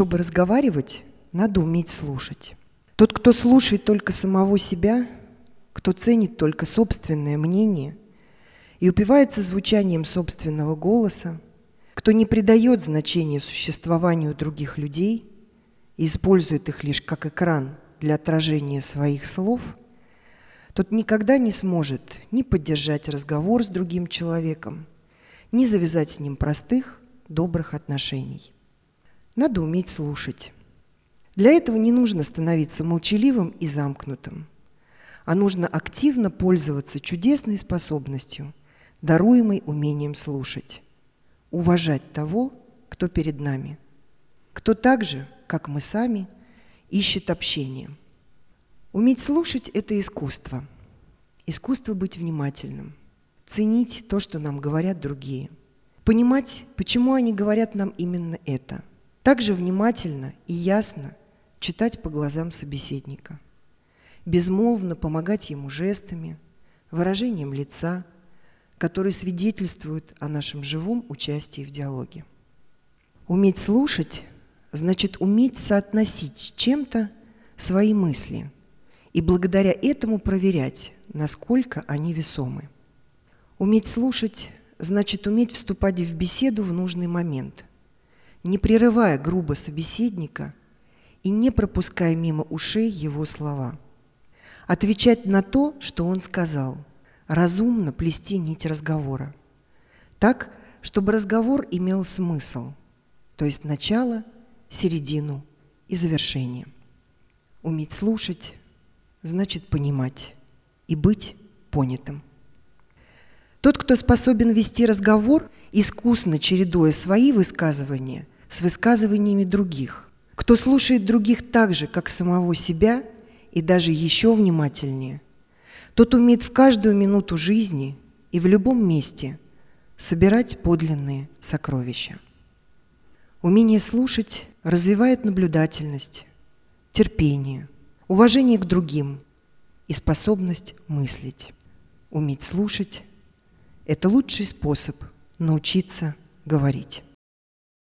Чтобы разговаривать, надо уметь слушать. Тот, кто слушает только самого себя, кто ценит только собственное мнение и упивается звучанием собственного голоса, кто не придает значения существованию других людей и использует их лишь как экран для отражения своих слов, тот никогда не сможет ни поддержать разговор с другим человеком, ни завязать с ним простых, добрых отношений. Надо уметь слушать. Для этого не нужно становиться молчаливым и замкнутым, а нужно активно пользоваться чудесной способностью, даруемой умением слушать, уважать того, кто перед нами, кто так же, как мы сами, ищет общение. Уметь слушать – это искусство. Искусство быть внимательным, ценить то, что нам говорят другие, понимать, почему они говорят нам именно это. Также внимательно и ясно читать по глазам собеседника, безмолвно помогать ему жестами, выражением лица, которые свидетельствуют о нашем живом участии в диалоге. Уметь слушать значит уметь соотносить с чем-то свои мысли и благодаря этому проверять, насколько они весомы. Уметь слушать значит уметь вступать в беседу в нужный момент, не прерывая грубо собеседника и не пропуская мимо ушей его слова. Отвечать на то, что он сказал, разумно плести нить разговора. Так, чтобы разговор имел смысл, то есть начало, середину и завершение. Уметь слушать значит понимать и быть понятым. Тот, кто способен вести разговор, искусно чередуя свои высказывания с высказываниями других, кто слушает других так же, как самого себя, и даже еще внимательнее, тот умеет в каждую минуту жизни и в любом месте собирать подлинные сокровища. Умение слушать развивает наблюдательность, терпение, уважение к другим и способность мыслить. Уметь слушать – это лучший способ научиться говорить.